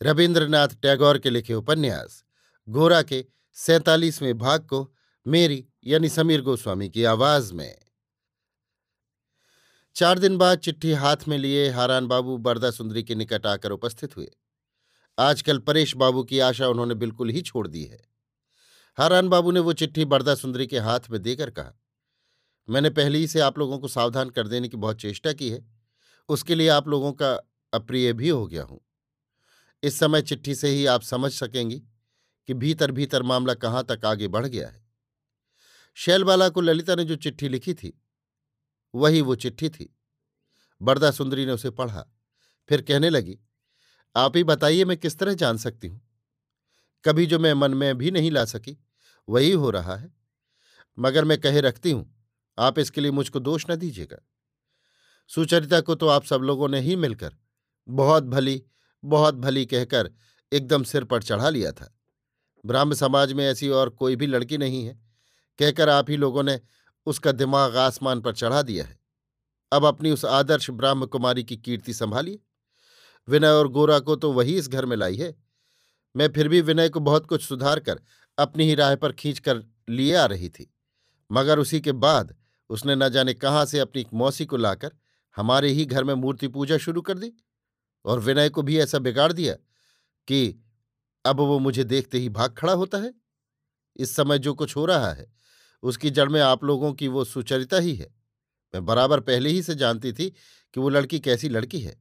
रविन्द्रनाथ टैगोर के लिखे उपन्यास, गोरा के सैतालीसवें भाग को मेरी यानी समीर गोस्वामी की आवाज़ में। चार दिन बाद चिट्ठी हाथ में लिए हारान बाबू बरदा सुंदरी के निकट आकर उपस्थित हुए। आजकल परेश बाबू की आशा उन्होंने बिल्कुल ही छोड़ दी है। हारान बाबू ने वो चिट्ठी बरदा सुंदरी के हाथ में देकर कहा, मैंने पहले ही से आप लोगों को सावधान कर देने की बहुत चेष्टा की है। उसके लिए आप लोगों का अप्रिय भी हो गया हूँ। इस समय चिट्ठी से ही आप समझ सकेंगी कि भीतर भीतर मामला कहाँ तक आगे बढ़ गया है। शैलबाला को ललिता ने जो चिट्ठी लिखी थी, वही वो चिट्ठी थी। बरदा सुंदरी ने उसे पढ़ा, फिर कहने लगी, आप ही बताइए मैं किस तरह जान सकती हूँ? कभी जो मैं मन में भी नहीं ला सकी, वही हो रहा है। मगर मैं कहे रखती हूँ, आप इसके लिए मुझको दोष न दीजिएगा। सुचरिता को तो आप सब लोगों ने ही मिलकर बहुत भली बहुत भली कहकर एकदम सिर पर चढ़ा लिया था। ब्राह्म समाज में ऐसी और कोई भी लड़की नहीं है। कहकर आप ही लोगों ने उसका दिमाग आसमान पर चढ़ा दिया है। अब अपनी उस आदर्श ब्राह्म कुमारी की कीर्ति संभालिए। विनय और गोरा को तो वही इस घर में लाई है। मैं फिर भी विनय को बहुत कुछ सुधार कर अपनी ही राह पर खींच कर लिए आ रही थी। मगर उसी के बाद उसने न जाने कहाँ से अपनी मौसी को लाकर हमारे ही घर में मूर्ति पूजा शुरू कर दी। और विनय को भी ऐसा बिगाड़ दिया कि अब वो मुझे देखते ही भाग खड़ा होता है। इस समय जो कुछ हो रहा है, उसकी जड़ में आप लोगों की वो सुचरिता ही है। मैं बराबर पहले ही से जानती थी कि वो लड़की कैसी लड़की है,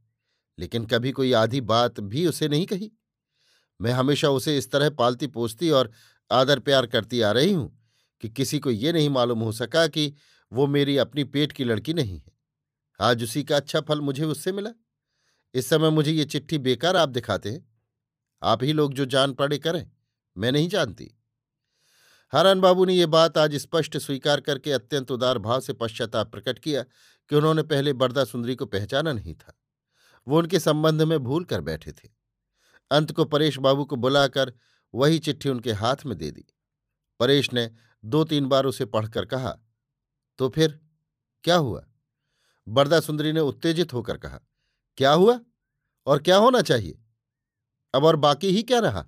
लेकिन कभी कोई आधी बात भी उसे नहीं कही। मैं हमेशा उसे इस तरह पालती पोसती और आदर प्यार करती आ रही हूँ कि किसी को ये नहीं मालूम हो सका कि वो मेरी अपनी पेट की लड़की नहीं है। आज उसी का अच्छा फल मुझे उससे मिला। इस समय मुझे ये चिट्ठी बेकार आप दिखाते हैं। आप ही लोग जो जान पड़े करें, मैं नहीं जानती। हरन बाबू ने ये बात आज स्पष्ट स्वीकार करके अत्यंत उदार भाव से पश्चाताप प्रकट किया कि उन्होंने पहले बरदा सुंदरी को पहचाना नहीं था। वो उनके संबंध में भूल कर बैठे थे। अंत को परेश बाबू को बुलाकर वही चिट्ठी उनके हाथ में दे दी। परेश ने दो तीन बार उसे पढ़कर कहा तो फिर क्या हुआ? बरदा सुंदरी ने उत्तेजित होकर कहा क्या हुआ? और क्या होना चाहिए? अब और बाकी ही क्या रहा?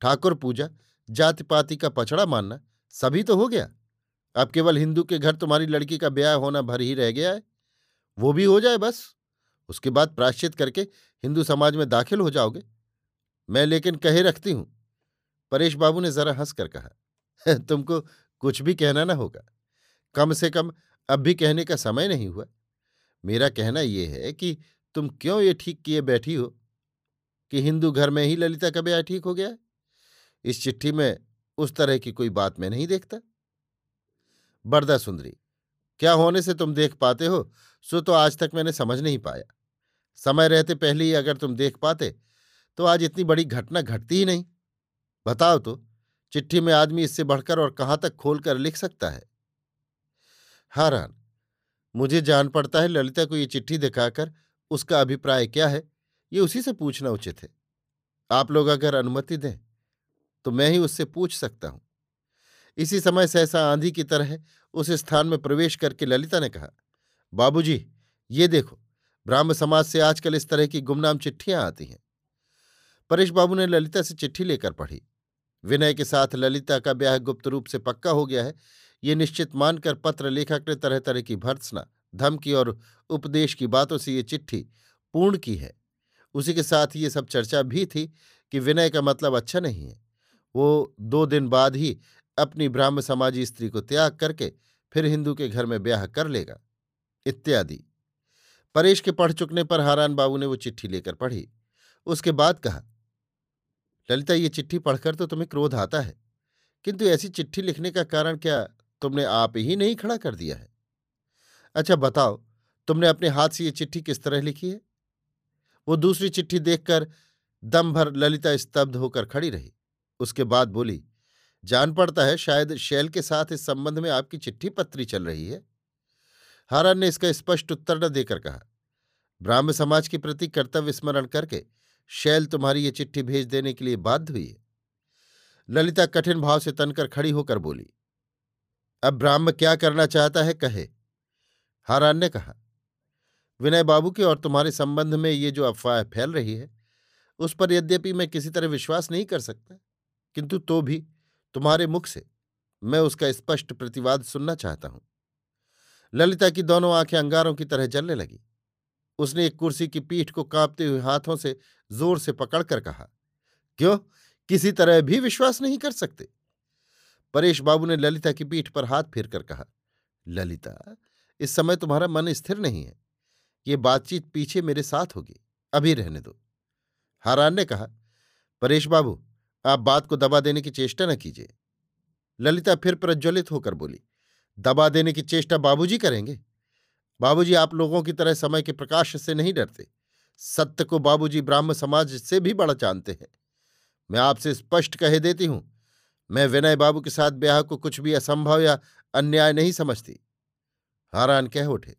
ठाकुर पूजा जाति पाति का पछड़ा मानना, सभी तो हो गया। अब केवल हिंदू के घर तुम्हारी लड़की का ब्याह होना भर ही रह गया है। वो भी हो जाए बस। उसके बाद प्राश्चित करके हिंदू समाज में दाखिल हो जाओगे। मैं लेकिन कहे रखती हूँ। परेश बाबू ने जरा हंसकर कहा तुमको कुछ भी कहना ना होगा। कम से कम अब भी कहने का समय नहीं हुआ। मेरा कहना यह है कि तुम क्यों ये ठीक किए बैठी हो? कि हिंदू घर में ही ललिता का ब्याह ठीक हो गया इस चिट्ठी में उस तरह की कोई बात मैं नहीं देखता। बरदा सुंदरी, क्या होने से तुम देख पाते हो? सो तो आज तक मैंने समझ नहीं पाया। समय रहते पहले ही अगर तुम देख पाते तो आज इतनी बड़ी घटना घटती ही नहीं। बताओ तो चिट्ठी में आदमी इससे बढ़कर और कहाँ तक खोलकर लिख सकता है? हारान मुझे जान पड़ता है ललिता को ये चिट्ठी दिखाकर उसका अभिप्राय क्या है, ये उसी से पूछना उचित है। आप लोग अगर अनुमति दें तो मैं ही उससे पूछ सकता हूँ। इसी समय सहसा आंधी की तरह उस स्थान में प्रवेश करके ललिता ने कहा, बाबूजी, ये देखो, ब्राह्म समाज से आजकल इस तरह की गुमनाम चिट्ठियाँ आती हैं। परेश बाबू ने ललिता से चिट्ठी लेकर पढ़ी। विनय के साथ ललिता का ब्याह गुप्त रूप से पक्का हो गया है, ये निश्चित मानकर पत्र लेखक ने तरह तरह की भर्त्सना धमकी और उपदेश की बातों से ये चिट्ठी पूर्ण की है। उसी के साथ ये सब चर्चा भी थी कि विनय का मतलब अच्छा नहीं है। वो दो दिन बाद ही अपनी ब्राह्म समाजी स्त्री को त्याग करके फिर हिंदू के घर में ब्याह कर लेगा, इत्यादि। परेश के पढ़ चुकने पर हारान बाबू ने वो चिट्ठी लेकर पढ़ी। उसके बाद कहा, ललिता, ये चिट्ठी पढ़कर तो तुम्हें क्रोध आता है, किंतु ऐसी चिट्ठी लिखने का कारण क्या तुमने आप ही नहीं खड़ा कर दिया है? अच्छा बताओ, तुमने अपने हाथ से ये चिट्ठी किस तरह लिखी है? वो दूसरी चिट्ठी देखकर दम भर ललिता स्तब्ध होकर खड़ी रही। उसके बाद बोली, जान पड़ता है, शायद शैल के साथ इस संबंध में आपकी चिट्ठी पत्री चल रही है? हारान ने इसका स्पष्ट उत्तर न देकर कहा ब्राह्म समाज के प्रति कर्तव्य स्मरण करके शैल तुम्हारी ये चिट्ठी भेज देने के लिए बाध्य हुई है। ललिता कठिन भाव से तनकर खड़ी होकर बोली, अब ब्राह्म क्या करना चाहता है, कहे। हारान ने कहा, विनय बाबू के और तुम्हारे संबंध में ये जो अफवाह फैल रही है, उस पर यद्यपि मैं किसी तरह विश्वास नहीं कर सकता, किंतु तो भी तुम्हारे मुख से मैं उसका स्पष्ट प्रतिवाद सुनना चाहता हूँ। ललिता की दोनों आँखें अंगारों की तरह जलने लगी। उसने एक कुर्सी की पीठ को कांपते हुए हाथों से ज़ोर से पकड़कर कहा, क्यों? किसी तरह भी विश्वास नहीं कर सकते? परेश बाबू ने ललिता की पीठ पर हाथ फेर कर कहा, ललिता इस समय तुम्हारा मन स्थिर नहीं है। ये बातचीत पीछे मेरे साथ होगी, अभी रहने दो। हारान ने कहा, परेश बाबू, आप बात को दबा देने की चेष्टा न कीजिए। ललिता फिर प्रज्वलित होकर बोली, दबा देने की चेष्टा बाबूजी करेंगे? बाबूजी आप लोगों की तरह समय के प्रकाश से नहीं डरते। सत्य को बाबूजी ब्राह्म समाज से भी बड़ा जानते हैं। मैं आपसे स्पष्ट कह देती हूँ, मैं विनय बाबू के साथ ब्याह को कुछ भी असंभव या अन्याय नहीं समझती। हारान कह उठे,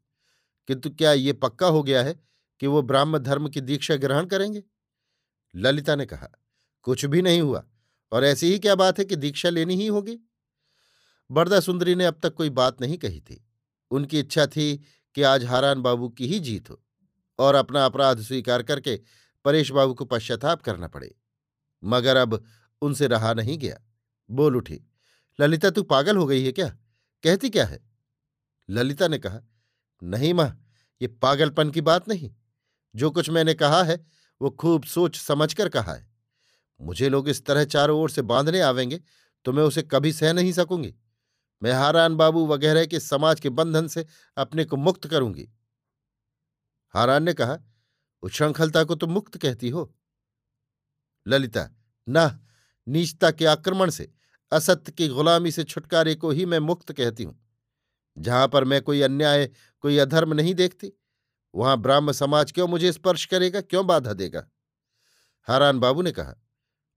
किंतु क्या ये पक्का हो गया है कि वो ब्राह्म धर्म की दीक्षा ग्रहण करेंगे? ललिता ने कहा, कुछ भी नहीं हुआ, और ऐसी ही क्या बात है कि दीक्षा लेनी ही होगी? बरदा सुंदरी ने अब तक कोई बात नहीं कही थी। उनकी इच्छा थी कि आज हारान बाबू की ही जीत हो, और अपना अपराध स्वीकार करके परेश बाबू को पश्चाताप करना पड़े। मगर अब उनसे रहा नहीं गया। बोल उठी, ललिता, तू पागल हो गई है क्या? कहती क्या है? ललिता ने कहा, नहीं माँ, ये पागलपन की बात नहीं। जो कुछ मैंने कहा है, वो खूब सोच समझकर कहा है। मुझे लोग इस तरह चारों ओर से बांधने आवेंगे तो मैं उसे कभी सह नहीं सकूँगी। मैं हारान बाबू वगैरह के समाज के बंधन से अपने को मुक्त करूँगी। हारान ने कहा उच्छृंखलता को तुम मुक्त कहती हो। ललिता, ना, नीचता के आक्रमण से, असत्य की गुलामी से छुटकारे को ही मैं मुक्त कहती हूँ। जहाँ पर मैं कोई अन्याय, कोई अधर्म नहीं देखती। वहाँ ब्राह्म समाज क्यों मुझे स्पर्श करेगा, क्यों बाधा देगा? हारान बाबू ने कहा,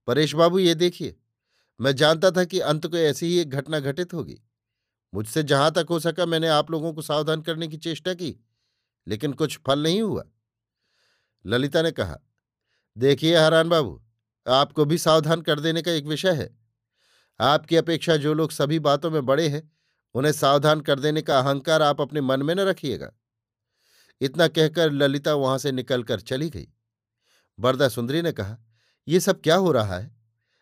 परेश बाबू, ये देखिए, मैं जानता था कि अंत को ऐसी ही एक घटना घटित होगी। मुझसे जहाँ तक हो सका मैंने आप लोगों को सावधान करने की चेष्टा की, लेकिन कुछ फल नहीं हुआ। ललिता ने कहा, देखिए हरान बाबू, आपको भी सावधान कर देने का एक विषय है। आपकी अपेक्षा जो लोग सभी बातों में बड़े हैं उन्हें सावधान कर देने का अहंकार आप अपने मन में न रखिएगा। इतना कहकर ललिता वहाँ से निकलकर चली गई। बरदा सुंदरी ने कहा यह सब क्या हो रहा है?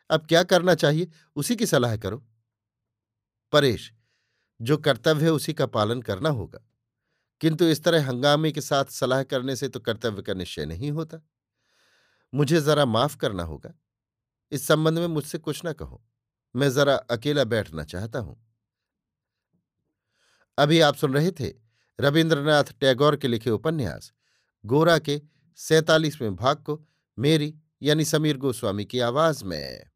अब क्या करना चाहिए? उसी की सलाह करो। परेश, जो कर्तव्य है उसी का पालन करना होगा। किंतु इस तरह हंगामे के साथ सलाह करने से तो कर्तव्य का निश्चय नहीं होता। मुझे जरा माफ़ करना होगा। इस संबंध में मुझसे कुछ न कहो। मैं जरा अकेला बैठना चाहता हूँ। अभी आप सुन रहे थे रविन्द्रनाथ टैगोर के लिखे उपन्यास, गोरा के सैतालीसवें भाग को मेरी यानी समीर गोस्वामी की आवाज़ में।